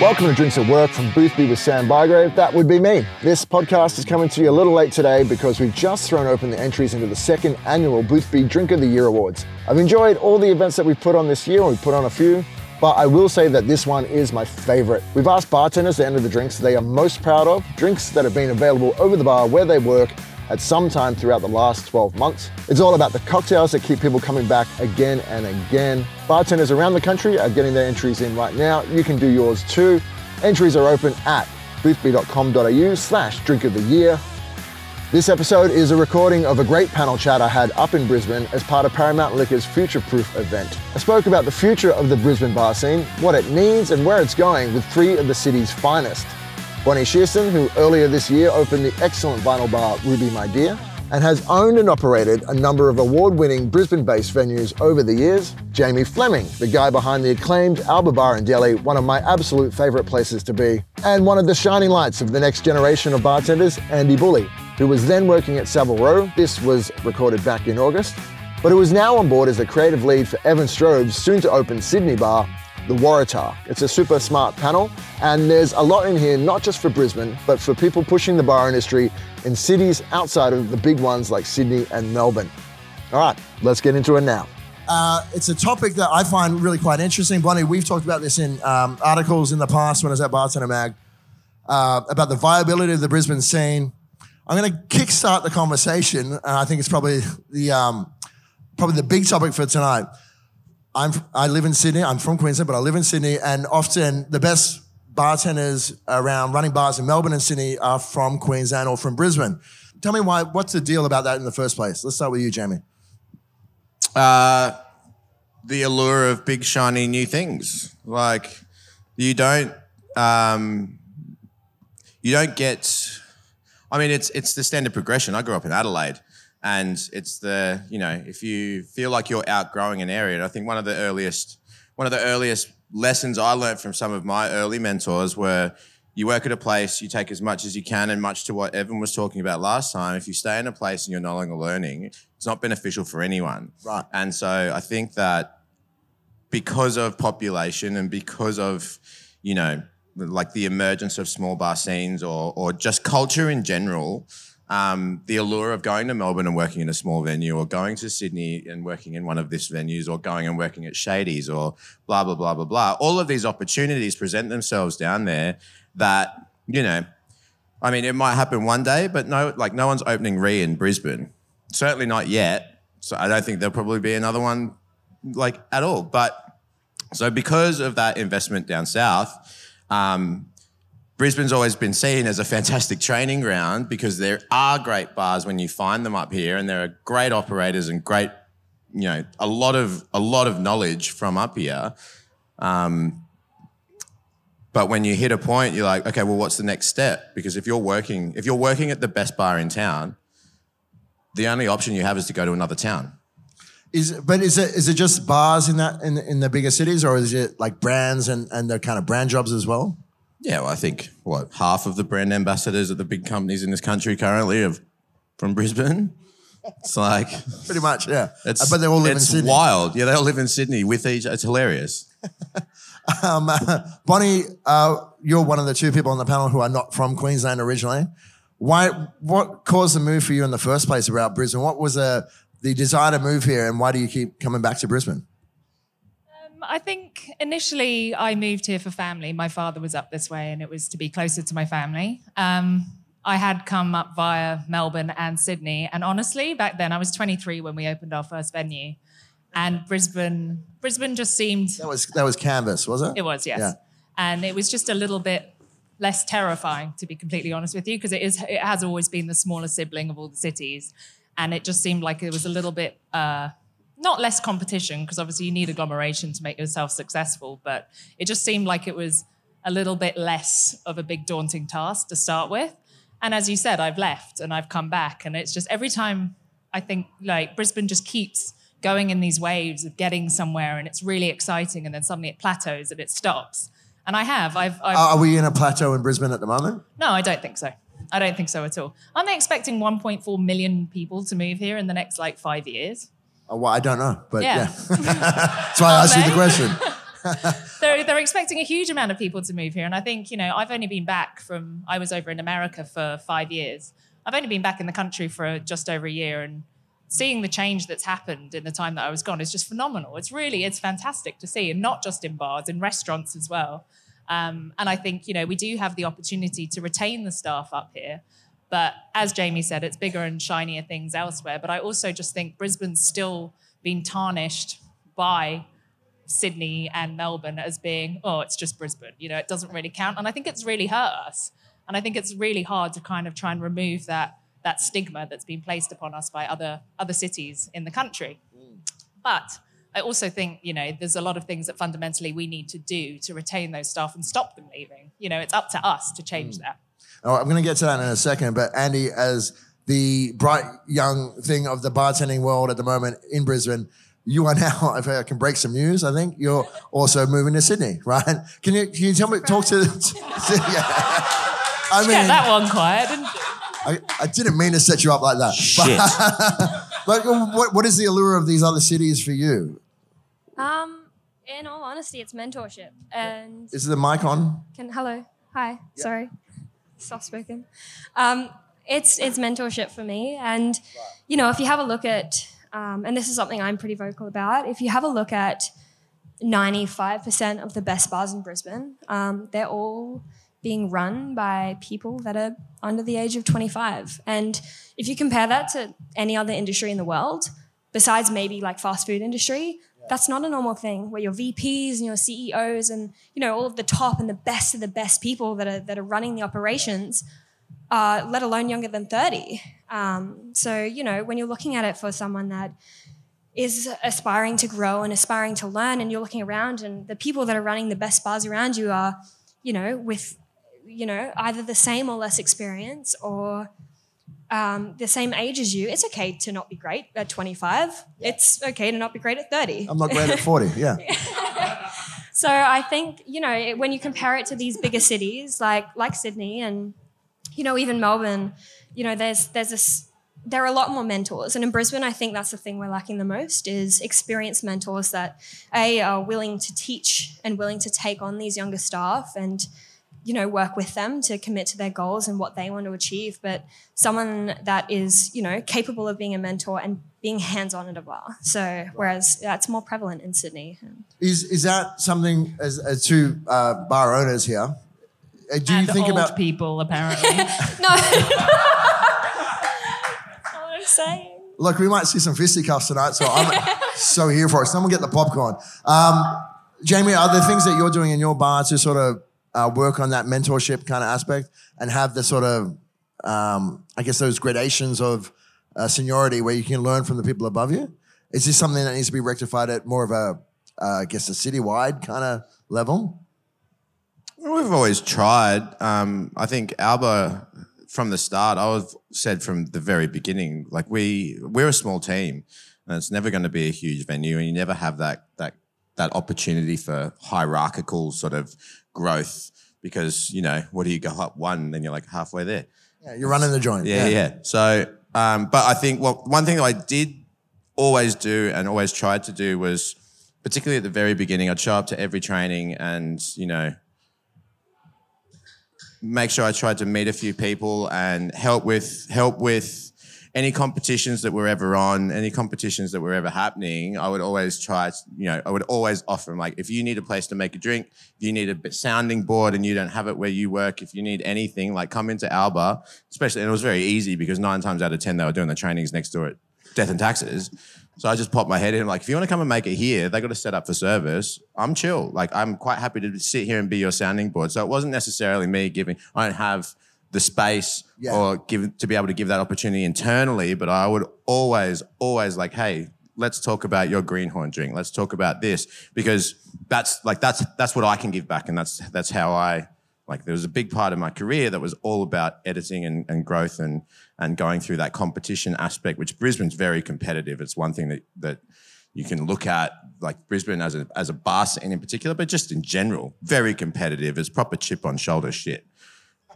Welcome to Drinks at Work from Boothby with Sam Bygrave. That would be me. This podcast is coming to you a little late today because we've just thrown open the entries into the second annual Boothby Drink of the Year Awards. I've enjoyed all the events that we've put on this year, and we've put on a few, but I will say that this one is my favorite. We've asked bartenders to enter the drinks they are most proud of, drinks that have been available over the bar where they work at some time throughout the last 12 months. It's all about the cocktails that keep people coming back again and again. Bartenders around the country are getting their entries in right now. You can do yours too. Entries are open at boothby.com.au slash drink of the year. This episode is a recording of a great panel chat I had up in Brisbane as part of Paramount Liquor's Future Proof event. I spoke about the future of the Brisbane bar scene, what it needs, and where it's going with three of the city's finest. Bonnie Shearston, who earlier this year opened the excellent vinyl bar Ruby My Dear, and has owned and operated a number of award-winning Brisbane-based venues over the years. Jamie Fleming, the guy behind the acclaimed Alba Bar and Deli, one of my absolute favourite places to be, and one of the shining lights of the next generation of bartenders, Andie Bulley, who was then working at Savile Row. This was recorded back in August, but who is now on board as the creative lead for Evan Stroeve's soon-to-open Sydney bar, the Waratah. It's a super smart panel, and there's a lot in here, not just for Brisbane, but for people pushing the bar industry in cities outside of the big ones like Sydney and Melbourne. All right, let's get into it now. Uh, it's a topic that I find really quite interesting. Bonnie, we've talked about this in um, articles in the past when I was at Bartender Mag uh, about the viability of the Brisbane scene. I'm going to kickstart the conversation, and I think it's probably the um, probably the big topic for tonight. I'm I live in Sydney. I'm from Queensland, but I live in Sydney, and often the best bartenders around running bars in Melbourne and Sydney are from Queensland or from Brisbane. Tell me why. What's the deal about that in the first place? Let's start with you, Jamie. Uh, the allure of big shiny new things. Like you don't um, you don't get. I mean, it's it's the standard progression. I grew up in Adelaide, and it's the you know if you feel like you're outgrowing an area. And I think one of the earliest one of the earliest lessons I learned from some of my early mentors were you work at a place, you take as much as you can, and much to what Evan was talking about last time, if you stay in a place and you're no longer learning, it's not beneficial for anyone. Right. And so I think that because of population and because of, you know, like the emergence of small bar scenes or, or just culture in general, um, the allure of going to Melbourne and working in a small venue, or going to Sydney and working in one of these venues, or going and working at Shady's, or blah blah blah blah blah. All of these opportunities present themselves down there. That you know, I mean, it might happen one day, but no, like no one's opening re in Brisbane. Certainly not yet. So I don't think there'll probably be another one like at all. But so because of that investment down south. Um, Brisbane's always been seen as a fantastic training ground because there are great bars when you find them up here, and there are great operators and great, you know, a lot of a lot of knowledge from up here. Um, but when you hit a point, you're like, okay, well, what's the next step? Because if you're working, if you're working at the best bar in town, the only option you have is to go to another town. Is but is it is it just bars in that in, in the bigger cities, or is it like brands and and the kind of brand jobs as well? Yeah, well, I think what half of the brand ambassadors at the big companies in this country currently are from Brisbane. It's like Pretty much, yeah. it's, Uh, but they all live in it's Sydney. wild. Yeah, they all live in Sydney with each. It's hilarious. Um, Bonnie, uh, you're one of the two people on the panel who are not from Queensland originally. Why? What caused the move for you in the first place about Brisbane? What was the the desire to move here, and why do you keep coming back to Brisbane? I think initially I moved here for family. My father was up this way, and it was to be closer to my family. Um, I had come up via Melbourne and Sydney, and honestly, back then I was 23 when we opened our first venue, and Brisbane, Brisbane just seemed That was that was Canvas, was it? it was yes, Yeah. and it was just a little bit less terrifying, to be completely honest with you, because it is it has always been the smaller sibling of all the cities, and it just seemed like it was a little bit. Uh, not less competition because obviously you need agglomeration to make yourself successful, but it just seemed like it was a little bit less of a big daunting task to start with. And as you said, I've left and I've come back, and it's just every time I think like Brisbane just keeps going in these waves of getting somewhere, and it's really exciting, and then suddenly it plateaus and it stops. And I have, I've, I've Are we in a plateau in Brisbane at the moment? no, I don't think so. I don't think so at all. Aren't they expecting 1.4 million people to move here in the next like five years? Oh, well, I don't know, but yeah. Yeah. That's why I asked you the question. they're, they're expecting a huge amount of people to move here. And I think, you know, I've only been back from, I was over in America for five years. I've only been back in the country for just over a year. And seeing the change that's happened in the time that I was gone is just phenomenal. It's really, it's fantastic to see. And not just in bars, in restaurants as well. Um, and I think, you know, we do have the opportunity to retain the staff up here. But as Jamie said, it's bigger and shinier things elsewhere. But I also just think Brisbane's still been tarnished by Sydney and Melbourne as being, oh, it's just Brisbane. You know, it doesn't really count. And I think it's really hurt us. And I think it's really hard to kind of try and remove that that stigma that's been placed upon us by other other cities in the country. But I also think, you know, there's a lot of things that fundamentally we need to do to retain those staff and stop them leaving. You know, it's up to us to change hmm. that. Oh, I'm going to get to that in a second, but Andie, as the bright young thing of the bartending world at the moment in Brisbane, you are now, if I can break some news, I think you're also moving to Sydney, right? Can you can you tell me talk to? yeah. I mean, Get that one quiet, didn't you? I, I didn't mean to set you up like that. Shit. But, but what, what is the allure of these other cities for you? Um, in all honesty, it's mentorship. And Is the mic on? can hello, hi, sorry, soft spoken. Um, it's it's mentorship for me, and you know, if you have a look at, um, and this is something I'm pretty vocal about. If you have a look at 95% of the best bars in Brisbane, um, they're all being run by people that are under the age of 25. And if you compare that to any other industry in the world, besides maybe like fast food industry, that's not a normal thing where your VPs and your CEOs and you know all of the top and the best of the best people that are that are running the operations, uh, let alone younger than 30. Um, so you know when you're looking at it for someone that is aspiring to grow and aspiring to learn, and you're looking around and the people that are running the best bars around you are, you know, with you know either the same or less experience or um, the same age as you, it's okay to not be great at 25. It's okay to not be great at 30. I'm not great at 40. Yeah. So I think you know it- when you compare it to these bigger cities like like Sydney and you know even Melbourne, you know there's there's this there are a lot more mentors, and in Brisbane I think that's the thing we're lacking the most is experienced mentors that a are willing to teach and willing to take on these younger staff and you know work with them to commit to their goals and what they want to achieve but someone that is you know capable of being a mentor and being hands-on at a bar so whereas that's more prevalent in sydney Is is that something as, as two uh, bar owners here? uh, Do you and think old about people, apparently. no That's what i'm saying Look, we might see some fisticuffs tonight, so I'm so here for it. Someone get the popcorn. Um, Jamie, are there things that you're doing in your bar to sort of uh, work on that mentorship kind of aspect and have the sort of, um, I guess, those gradations of uh, seniority where you can learn from the people above you? Is this something that needs to be rectified at more of a, uh, I guess, a citywide kind of level? We've always tried. Um, I think Alba, from the start, I was said from the very beginning, like we we're a small team, and it's never going to be a huge venue, and you never have that that that opportunity for hierarchical sort of growth because you know what do you go up one, then you're like halfway there. Yeah, you're running the joint. Yeah, yeah. So, um, but I think well, one thing that I did always do and always tried to do was, particularly at the very beginning, I'd show up to every training and you know make sure I tried to meet a few people and help with help with any competitions that were ever on, any competitions that were ever happening. I would always try, you know, I would always offer them like, if you need a place to make a drink, if you need a sounding board and you don't have it where you work, if you need anything, like come into Alba, especially, and it was very easy because nine times out of ten they were doing the trainings next door at Death and Taxes. So I just popped my head in, like, if you want to come and make it here, they got to set up for service. I'm chill. Like, I'm quite happy to sit here and be your sounding board. So it wasn't necessarily me giving, I don't have the space Yeah. or give to be able to give that opportunity internally, but I would always, always like, hey, let's talk about your greenhorn drink. Let's talk about this because that's like that's that's what I can give back, and that's that's how I like. There was a big part of my career that was all about editing and, and growth and and going through that competition aspect, which Brisbane's very competitive. It's one thing that that you can look at like Brisbane as a as a bar scene in particular, but just in general, very competitive. It's proper chip on shoulder shit.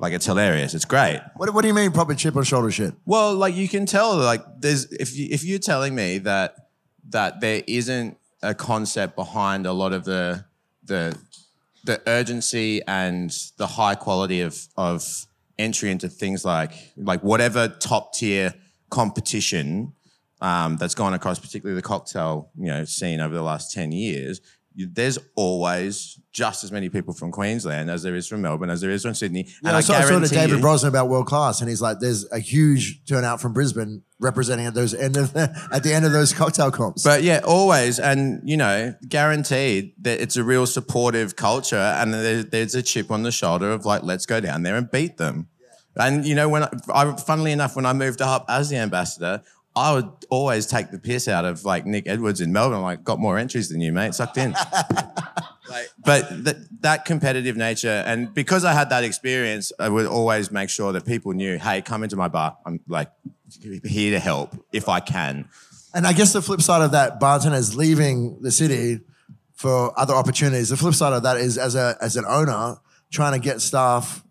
Like it's hilarious. It's great. What, what do you mean proper chip on shoulder shit? Well, like you can tell, like there's if you if you're telling me that that there isn't a concept behind a lot of the the the urgency and the high quality of of entry into things like like whatever top tier competition um, that's gone across, particularly the cocktail you know scene over the last ten years. There's always just as many people from Queensland as there is from Melbourne, as there is from Sydney. Yeah, I saw, I saw to David Brosnan about world class, and he's like, "There's a huge turnout from Brisbane representing at those end of at the end of those cocktail comps." But yeah, always, and you know, guaranteed that it's a real supportive culture, and there, there's a chip on the shoulder of like, let's go down there and beat them. And you know, when I, funnily enough, when I moved up as the ambassador, I would always take the piss out of like Nick Edwards in Melbourne. Like, got more entries than you, mate. Sucked in. Like, but th- that competitive nature, and because I had that experience, I would always make sure that people knew, hey, come into my bar. I'm like here to help if I can. And I guess the flip side of that, bartenders leaving the city for other opportunities. The flip side of that is as a as an owner trying to get staff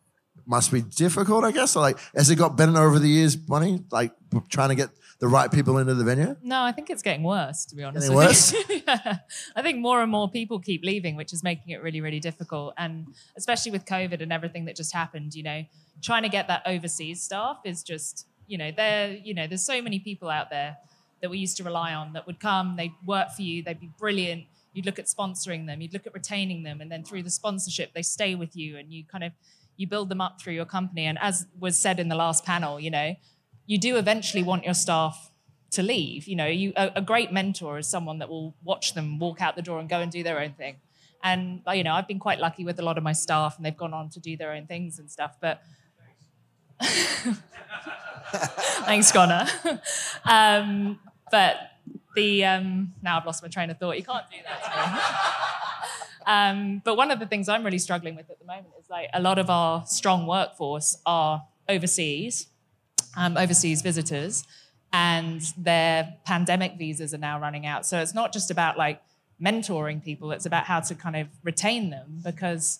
must be difficult. I guess. So like, has it got better over the years, Bonnie? Like trying to get the right people into the venue. No, I think it's getting worse, to be honest. Getting you. yeah. I think more and more people keep leaving, which is making it really, really difficult. And especially with COVID and everything that just happened, you know, trying to get that overseas staff is just, you know, there, you know, there's so many people out there that we used to rely on that would come, they'd work for you, they'd be brilliant. You'd look at sponsoring them, you'd look at retaining them, and then through the sponsorship, they stay with you and you kind of you build them up through your company. And as was said in the last panel, you know, you do eventually want your staff to leave. You know, you a, a great mentor is someone that will watch them walk out the door and go and do their own thing. And uh, you know, I've been quite lucky with a lot of my staff, and they've gone on to do their own things and stuff. But thanks, Connor. um, but the um, now I've lost my train of thought. You can't do that. Um, but one of the things I'm really struggling with at the moment is like a lot of our strong workforce are overseas, um, overseas visitors, and their pandemic visas are now running out. So it's not just about like mentoring people; it's about how to kind of retain them because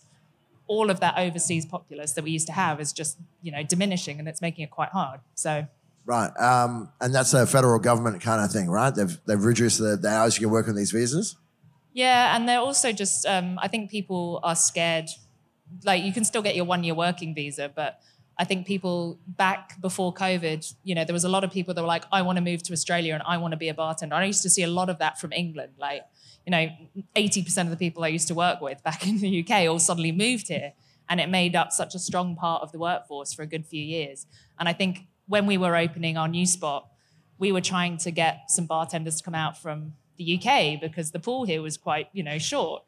all of that overseas populace that we used to have is just you know diminishing, and it's making it quite hard. So Right. Um, and that's a federal government kind of thing, right? They've they've reduced the, the hours you can work on these visas. Yeah, and they're also just. Um, I think people are scared. Like you can still get your one-year working visa, but I think people back before COVID, you know, there was a lot of people that were like, "I want to move to Australia and I want to be a bartender." I used to see a lot of that from England. Like, you know, eighty percent of the people I used to work with back in the UK all suddenly moved here, and it made up such a strong part of the workforce for a good few years. And I think when we were opening our new spot, we were trying to get some bartenders to come out from the UK because the pool here was quite, you know, short.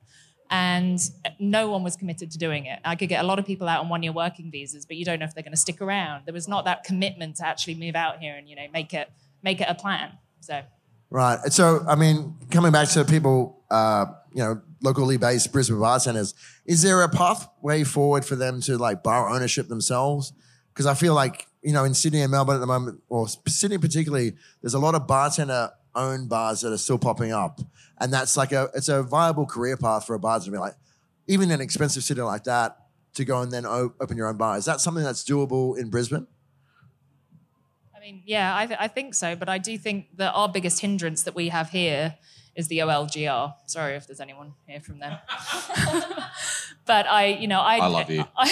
And no one was committed to doing it. I could get a lot of people out on one year working visas, but you don't know if they're going to stick around. There was not that commitment to actually move out here and, you know, make it make it a plan. So Right. So, I mean, coming back to people, uh, you know, locally based Brisbane bartenders, is there a pathway forward for them to like bar ownership themselves? Because I feel like, you know, in Sydney and Melbourne at the moment, or Sydney particularly, there's a lot of bartender owned bars that are still popping up. And that's like a, it's a viable career path for a bar to be like, even in an expensive city like that, to go and then o- open your own bar. Is that something that's doable in Brisbane? I mean, yeah, I, th- I think so, but I do think that our biggest hindrance that we have here is the OLGR. Sorry if there's anyone here from them. but I, you know, I, I love you. I,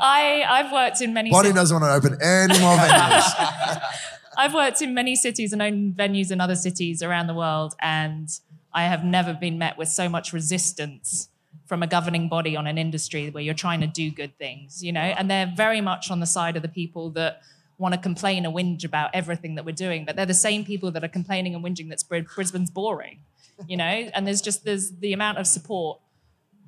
I've worked in many. Bonnie cities- doesn't want to open any more venues. I've worked in many cities and owned venues in other cities around the world, and I have never been met with so much resistance from a governing body on an industry where you're trying to do good things, you know, and they're very much on the side of the people that want to complain and whinge about everything that we're doing, but they're the same people that are complaining and whinging that Brisbane's boring, you know, and there's just there's the amount of support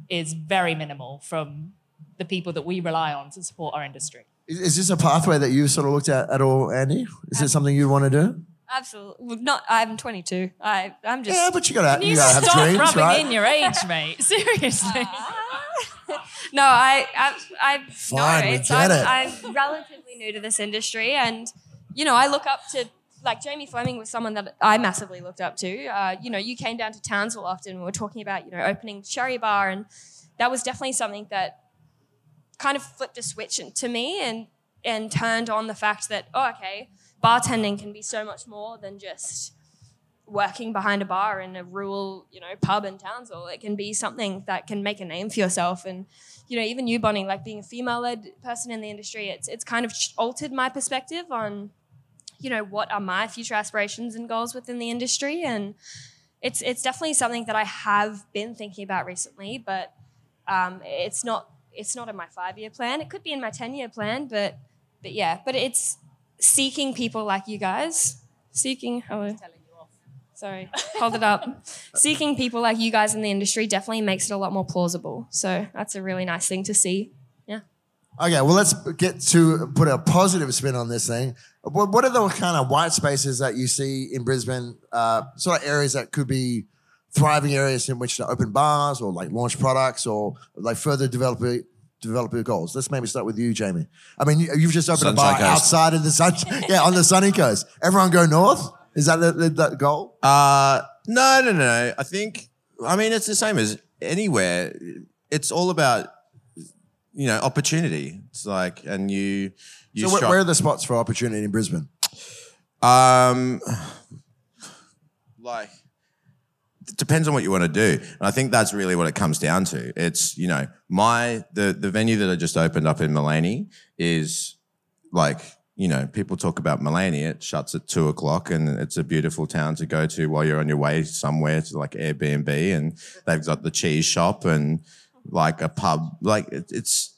is very minimal from the people that we rely on to support our industry. Is, is this a pathway that you've sort of looked at at all, Andie? Is it something you want to do? Absolutely. Well, Not. I'm 22. I. I'm just. Yeah, but you gotta, you You gotta have stop dreams, rubbing right? in your age, mate. Seriously. no, I, I, I Fine, no, we it's, get I'm, it. I'm relatively new to this industry, and you know, I look up to like Jamie Fleming was someone that I massively looked up to. Uh, you know, you came down to Townsville often. We were talking about you know opening Sherry Bar, and that was definitely something that kind of flipped a switch to me and and turned on the fact that oh okay, bartending can be so much more than just working behind a bar in a rural, you know, pub in Townsville. It can be something that can make a name for yourself. And, you know, even you, Bonnie, like being a female-led person in the industry, it's it's kind of altered my perspective on, you know, what are my future aspirations and goals within the industry. And it's it's definitely something that I have been thinking about recently, but um, it's not it's not in my five-year plan. It could be in my ten-year plan, but but yeah, but it's seeking people like you guys, seeking hello. Sorry, hold it up. Seeking people like you guys in the industry definitely makes it a lot more plausible. So that's a really nice thing to see. Yeah. Okay, well, let's get to put a positive spin on this thing. What, what are the kind of white spaces that you see in Brisbane? Uh, sort of areas that could be thriving areas in which to open bars or like launch products or like further develop develop your goals. Let's maybe start with you, Jamie. I mean, you- you've just opened Sunshine a bar Coast. outside of the sun, yeah, on the sunny coast. Everyone go north. Is that the, the, the goal? Uh, no, no, no. I think, I mean, it's the same as anywhere. It's all about, you know, opportunity. It's like, and you, you So stri- where are the spots for opportunity in Brisbane? Um, like, depends on what you want to do, and I think that's really what it comes down to. It's you know, my the the venue that I just opened up in Maleny is like. You know, people talk about Maleny. It shuts at two o'clock, and it's a beautiful town to go to while you're on your way somewhere to like Airbnb. And they've got the cheese shop and like a pub. Like it, it's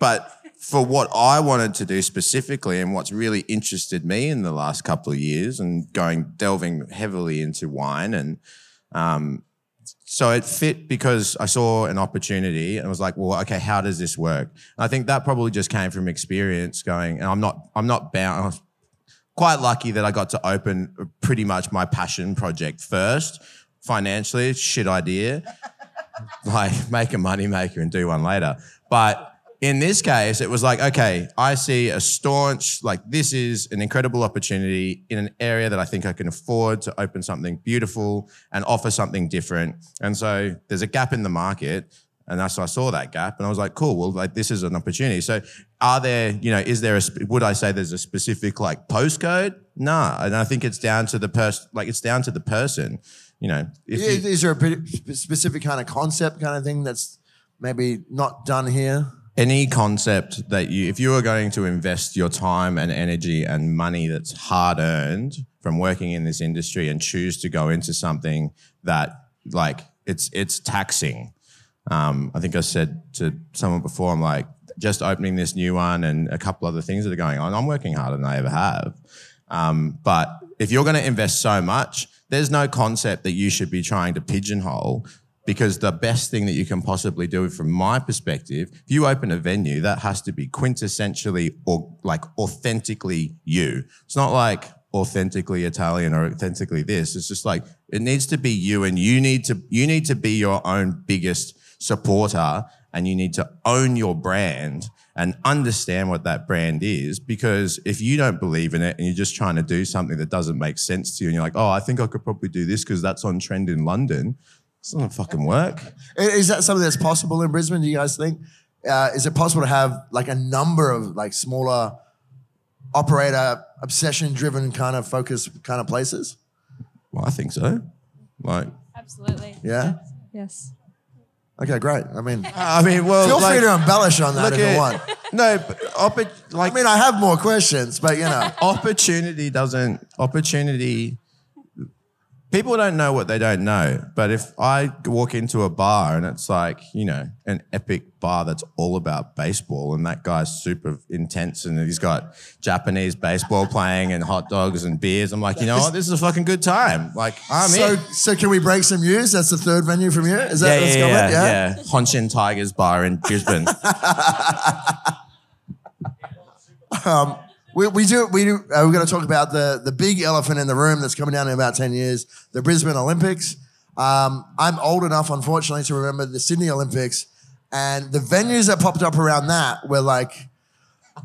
but for what I wanted to do specifically and what's really interested me in the last couple of years and going delving heavily into wine and um, so it fit because I saw an opportunity and was like, well, okay, how does this work? And I think that probably just came from experience going, and I'm not, I'm not bound. I was quite lucky that I got to open pretty much my passion project first. Financially, shit idea like make a money maker and do one later. But in this case, it was like, okay, I see a staunch, like this is an incredible opportunity in an area that I think I can afford to open something beautiful and offer something different. And so there's a gap in the market. And that's why I saw that gap, and I was like, "Cool. Well, like this is an opportunity." So, are there, you know, is there a? Would I say there's a specific like postcode? Nah, and I think it's down to the person. Like it's down to the person. You know, if you- Is, is there a specific kind of concept kind of thing that's maybe not done here? Any concept that you if you are going to invest your time and energy and money that's hard earned from working in this industry and choose to go into something that like it's it's taxing um, i think i said to someone before i'm like just opening this new one and a couple other things that are going on i'm working harder than i ever have. Um, but if you're going to invest so much there's no concept that you should be trying to pigeonhole because the best thing that you can possibly do from my perspective if you open a venue that has to be quintessentially or like authentically you. It's not like authentically italian or authentically this. It's just like it needs to be you and you need to you need to be your own biggest supporter and you need to own your brand and understand what that brand is because if you don't believe in it and you're just trying to do something that doesn't make sense to you and you're like oh i think i could probably do this because that's on trend in london it's not fucking work. Is that something that's possible in Brisbane? Do you guys think? Uh, is it possible to have like a number of like smaller operator obsession driven kind of focus kind of places? Well, I think so. Like, Absolutely. Yeah. Yes. Okay, great. I mean, I mean, well, feel like, free to embellish on that look if you want. no, but oppo- like I mean, I have more questions, but you know, opportunity doesn't opportunity. People don't know what they don't know. But if I walk into a bar and it's like, you know, an epic bar that's all about baseball and that guy's super intense and he's got Japanese baseball playing and hot dogs and beers, I'm like, you know what? This is a fucking good time. Like, I'm so in. so can we break some news? That's the third venue from here. Is that Yeah, yeah, going? yeah, yeah. Hanshin Tigers Bar in Brisbane. Um, We, we do we do uh, we're going to talk about the the big elephant in the room that's coming down in about ten years, the Brisbane Olympics. Um, I'm old enough, unfortunately, to remember the Sydney Olympics, and the venues that popped up around that were like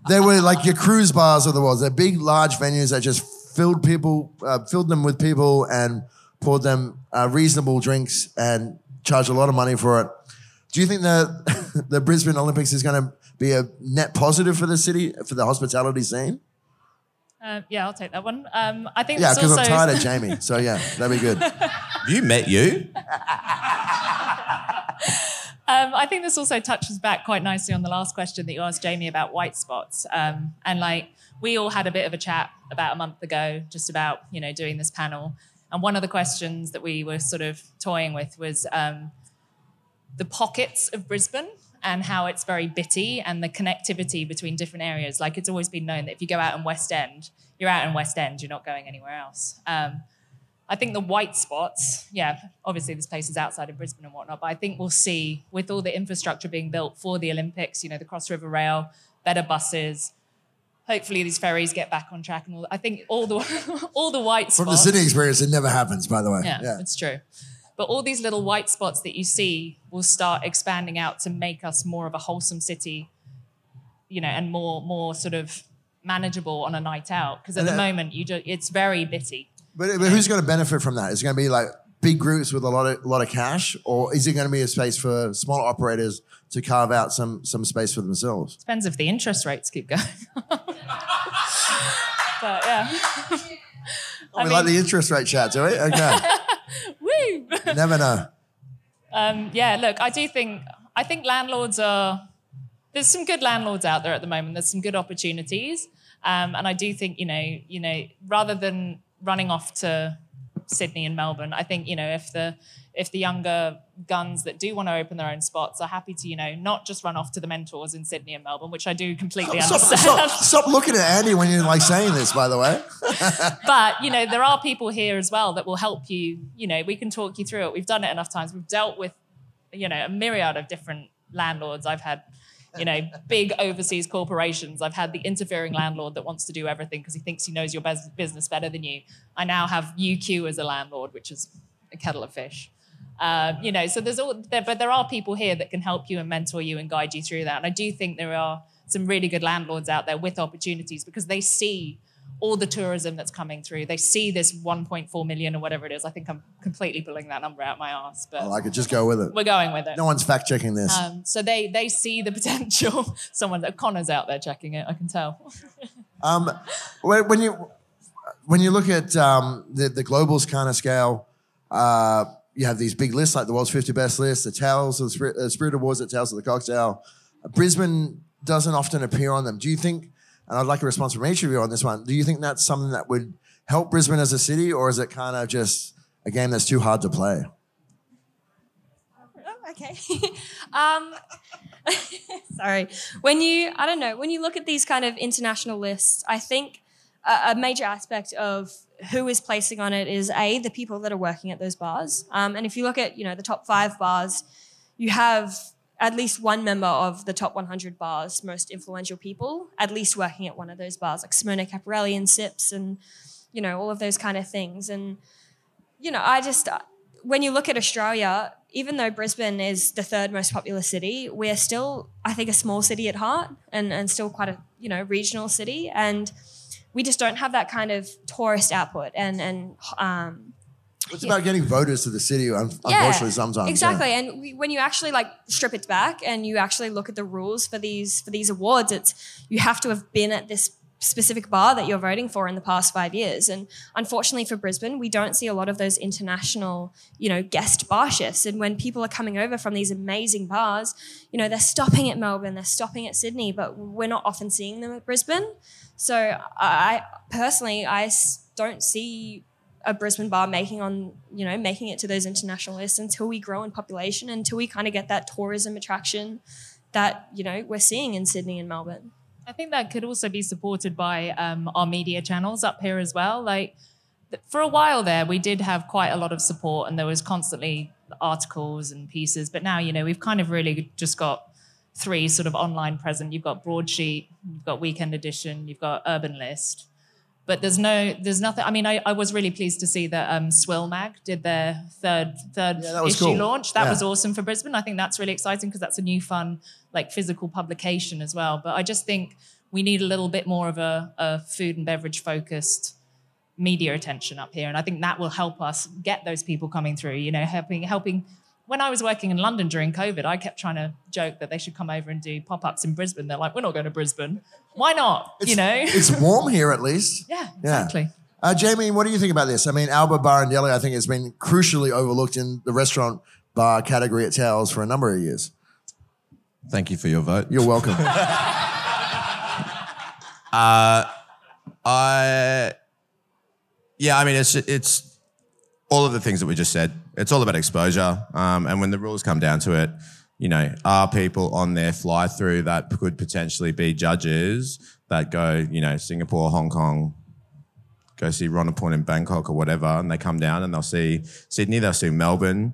they were like your cruise bars of the world. They're big, large venues that just filled people, uh, filled them with people, and poured them uh, reasonable drinks and charged a lot of money for it. Do you think the the Brisbane Olympics is going to be a net positive for the city for the hospitality scene? Uh, yeah, I'll take that one. Um, I think Yeah, because also I'm tired of Jamie. So yeah, that'd be good. Have you met you? Um, I think this also touches back quite nicely on the last question that you asked Jamie about white spots. Um, and like we all had a bit of a chat about a month ago, just about you know doing this panel. And one of the questions that we were sort of toying with was um, the pockets of Brisbane and how it's very bitty and the connectivity between different areas. Like it's always been known that if you go out in West End, you're out in West End, you're not going anywhere else. Um, I think the white spots, yeah, obviously this place is outside of Brisbane and whatnot, but I think we'll see with all the infrastructure being built for the Olympics, you know, the Cross River Rail, better buses. Hopefully these ferries get back on track and all. I think all the all the white spots. From the Sydney experience, it never happens. By the way. Yeah, it's true. But all these little white spots that you see will start expanding out to make us more of a wholesome city, you know, and more more sort of manageable on a night out. Because at And, the uh, moment, you just it's very bitty. But, but who's going to benefit from that? Is it going to be like big groups with a lot of lot of cash, or is it going to be a space for smaller operators to carve out some some space for themselves? Depends if the interest rates keep going. but yeah, we like the interest rate chat, do we? Okay. never know. Um, yeah, look, I do think I think landlords are there's some good landlords out there at the moment. There's some good opportunities, um, and I do think you know you know rather than running off to Sydney and Melbourne, I think you know if the if the younger guns that do want to open their own spots are happy to you know not just run off to the mentors in Sydney and Melbourne, which I do completely Stop, understand. stop, stop looking at Andie when you're like saying this. By the way, but you know there are people here as well that will help you. You know we can talk you through it. We've done it enough times. We've dealt with you know a myriad of different landlords. I've had you know big overseas corporations. I've had the interfering landlord that wants to do everything because he thinks he knows your bus- business better than you. I now have uq as a landlord which is a kettle of fish. Um, you know so there's all there, but there are people here that can help you and mentor you and guide you through that. And i do think there are some really good landlords out there with opportunities because they see all the tourism that's coming through. They see this 1.4 million or whatever it is. I think I'm completely pulling that number out my ass, but I like it. Just go with it. we're going with it. No one's fact checking this. Um, so they they see the potential. Someone, Connor's out there checking it. I can tell. Um, when, when you when you look at um, the the globals kind of scale, uh, you have these big lists like the world's 50 best list, the Tales of the Spirit, uh, Spirit Awards, the Tales of the Cocktail. Brisbane doesn't often appear on them. Do you think? And I'd like a response from each of you on this one. Do you think that's something that would help Brisbane as a city, or is it kind of just a game that's too hard to play? Oh, okay. um, sorry. When you, I don't know, when you look at these kind of international lists, I think a, a major aspect of who is placing on it is a the people that are working at those bars. Um, and if you look at you know the top five bars, you have at least one member of the top 100 bars, most influential people, at least working at one of those bars, like Simone Caporale and Sips, and you know all of those kind of things. And you know, I just when you look at Australia, even though Brisbane is the third most populous city, we're still, I think, a small city at heart and, and still quite a you know regional city, and we just don't have that kind of tourist output and and um, It's Yeah. about getting voters to the city, un- yeah, unfortunately, sometimes. yeah. exactly. And we, when you actually like strip it back and you actually look at the rules for these for these awards, it's you have to have been at this specific bar that you're voting for in the past five years. And unfortunately for Brisbane, we don't see a lot of those international, you know, guest bar shifts. And when people are coming over from these amazing bars, you know, they're stopping at Melbourne, they're stopping at Sydney, but we're not often seeing them at Brisbane. So I personally, I don't see a Brisbane bar making on, you know, making it to those international lists until we grow in population, until we kind of get that tourism attraction that, you know, we're seeing in Sydney and Melbourne. I think that could also be supported by um, our media channels up here as well. Like for a while there, we did have quite a lot of support, and there was constantly articles and pieces. But now, you know, we've kind of really just got three sort of online present. You've got Broadsheet, you've got Weekend Edition, you've got Urban List. But there's no, there's nothing. I mean, I, I was really pleased to see that um, Swill Mag did their third third Yeah, issue cool. launch. That Yeah. was awesome for Brisbane. I think that's really exciting because that's a new fun, like physical publication as well. But I just think we need a little bit more of a, a food and beverage focused media attention up here, and I think that will help us get those people coming through. You know, helping helping when I was working in London during COVID, I kept trying to joke that they should come over and do pop ups in Brisbane. They're like, we're not going to Brisbane. Why not? you know? it's warm here at least. yeah, Yeah. exactly. Uh, Jamie, what do you think about this? I mean, Alba Bar and Deli, I think, has been crucially overlooked in the restaurant bar category at Towers for a number of years. Thank you for your vote. You're welcome. I yeah, I mean it's it's all of the things that we just said. It's all about exposure, um, and when the rules come down to it, you know, are people on their fly through that could potentially be judges that go, you know, Singapore, Hong Kong, go see Ronaport in Bangkok or whatever, and they come down and they'll see Sydney, they'll see Melbourne.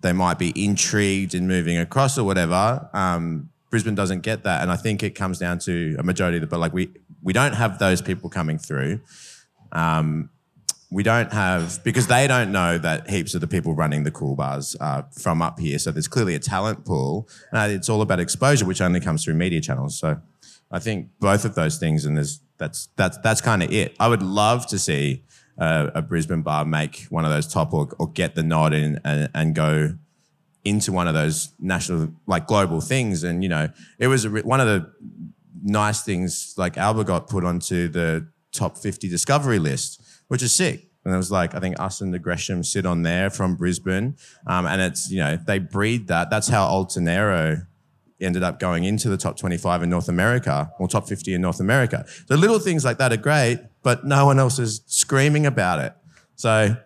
They might be intrigued in moving across or whatever. Um, Brisbane doesn't get that, and I think it comes down to a majority of the. But like we we don't have those people coming through. Um, we don't have because they don't know that heaps of the people running the cool bars are from up here. So there's clearly a talent pool. and it's all about exposure, which only comes through media channels. So I think both of those things, and there's that's that's that's kind of it. I would love to see uh, a Brisbane bar make one of those top or, or get the nod in and, and go into one of those national like global things. And you know, it was one of the nice things like Alba got put onto the top 50 discovery list, which is sick. And it was like, I think us and the Gresham sit on there from Brisbane. Um, and it's, you know, they breed that. That's how Altanero ended up going into the top 25 in North America or top 50 in North America. The little things like that are great, but no one else is screaming about it. So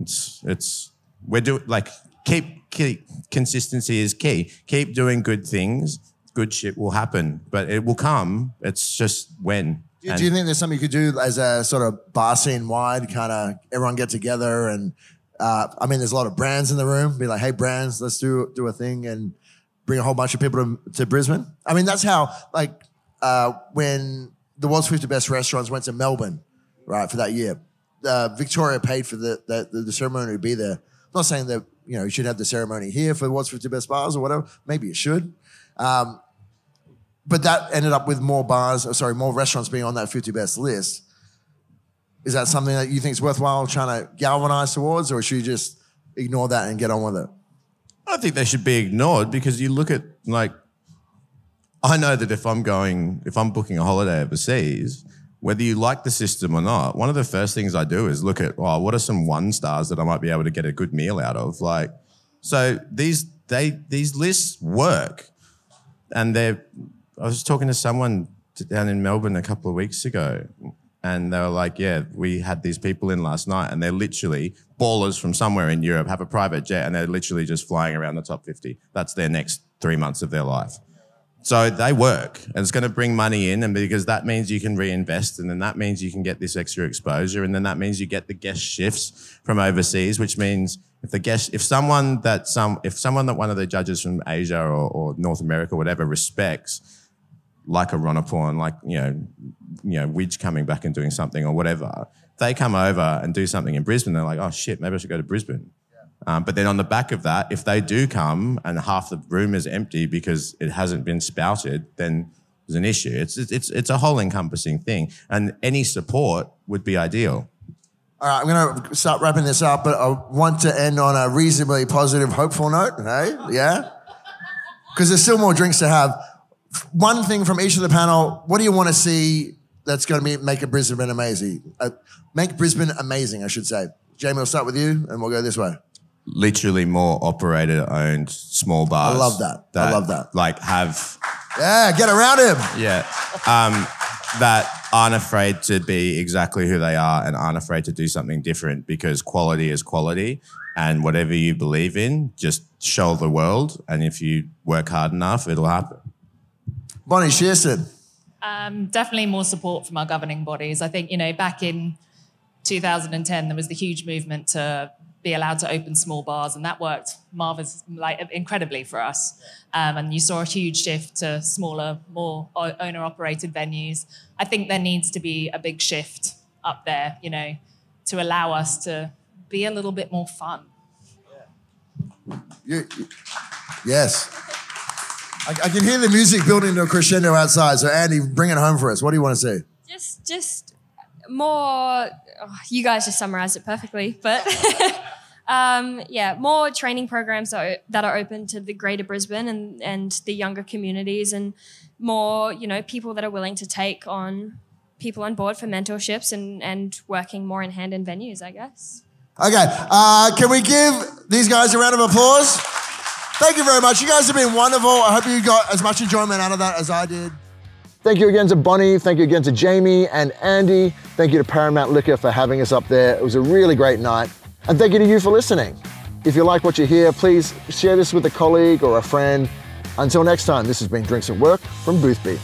it's, it's, we're doing like, keep, keep, consistency is key. Keep doing good things. Good shit will happen, but it will come. It's just when. Do, do you think there's something you could do as a sort of bar scene wide, kind of everyone get together and uh, I mean, there's a lot of brands in the room. Be like, hey, brands, let's do do a thing and bring a whole bunch of people to, to Brisbane. I mean, that's how like uh, when the world's 50 best restaurants went to Melbourne, right, for that year. Uh, Victoria paid for the, the the ceremony to be there. I'm not saying that you know you should have the ceremony here for the world's 50 best bars or whatever. Maybe you should. Um, but that ended up with more bars, oh, sorry, more restaurants being on that 50 best list. Is that something that you think is worthwhile trying to galvanize towards, or should you just ignore that and get on with it? I think they should be ignored because you look at like I know that if I'm going if I'm booking a holiday overseas, whether you like the system or not, one of the first things I do is look at oh, what are some one stars that I might be able to get a good meal out of? Like so these they these lists work. And they're I was talking to someone down in Melbourne a couple of weeks ago and they were like, yeah, we had these people in last night and they're literally ballers from somewhere in Europe, have a private jet, and they're literally just flying around the top 50. That's their next three months of their life. So they work and it's going to bring money in. And because that means you can reinvest and then that means you can get this extra exposure. And then that means you get the guest shifts from overseas, which means if the guest, if someone that some, if someone that one of the judges from Asia or, or North America, or whatever, respects, like a Ronaport, like you know, you know, Widge coming back and doing something or whatever, they come over and do something in Brisbane. They're like, oh shit, maybe I should go to Brisbane. Um, but then on the back of that, if they do come and half the room is empty because it hasn't been spouted, then there's an issue. It's it's it's a whole encompassing thing, and any support would be ideal. All right, I'm going to start wrapping this up, but I want to end on a reasonably positive, hopeful note. Hey, yeah? Because there's still more drinks to have. One thing from each of the panel what do you want to see that's going to be, make a Brisbane amazing? Uh, make Brisbane amazing, I should say. Jamie, we'll start with you and we'll go this way. Literally more operator owned small bars. I love that. I love that. Like have Yeah, get around him. Yeah. Um, that aren't afraid to be exactly who they are and aren't afraid to do something different because quality is quality. And whatever you believe in, just show the world. And if you work hard enough, it'll happen. Bonnie Shearston. Um, definitely more support from our governing bodies. I think, you know, back in 2010, there was the huge movement to be allowed to open small bars, and that worked marvelous, like incredibly for us. Um, and you saw a huge shift to smaller, more owner operated venues. I think there needs to be a big shift up there, you know, to allow us to be a little bit more fun. You, you- yes. I, I can hear the music building to a crescendo outside. So, Andie, bring it home for us. What do you want to say? Just, just more. oh, you guys just summarized it perfectly, but Um, yeah, more training programs that are, that are open to the greater Brisbane and, and the younger communities, and more you know people that are willing to take on people on board for mentorships and and working more in hand in venues. I guess. Okay, uh, can we give these guys a round of applause? Thank you very much. You guys have been wonderful. I hope you got as much enjoyment out of that as I did. Thank you again to Bonnie. Thank you again to Jamie and Andie. Thank you to Paramount Liquor for having us up there. It was a really great night. And thank you to you for listening. If you like what you hear, please share this with a colleague or a friend. Until next time, this has been Drinks at Work from Boothby.